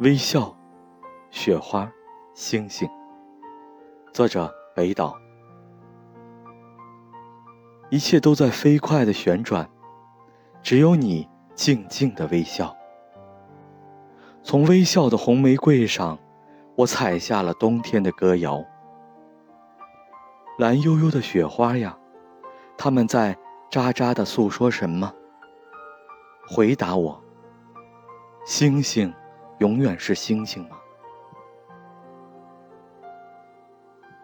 微笑，雪花，星星。作者：北岛。一切都在飞快的旋转，只有你静静的微笑。从微笑的红玫瑰上，我采下了冬天的歌谣。蓝悠悠的雪花呀，它们在喳喳的诉说什么？回答我。星星。永远是星星吗？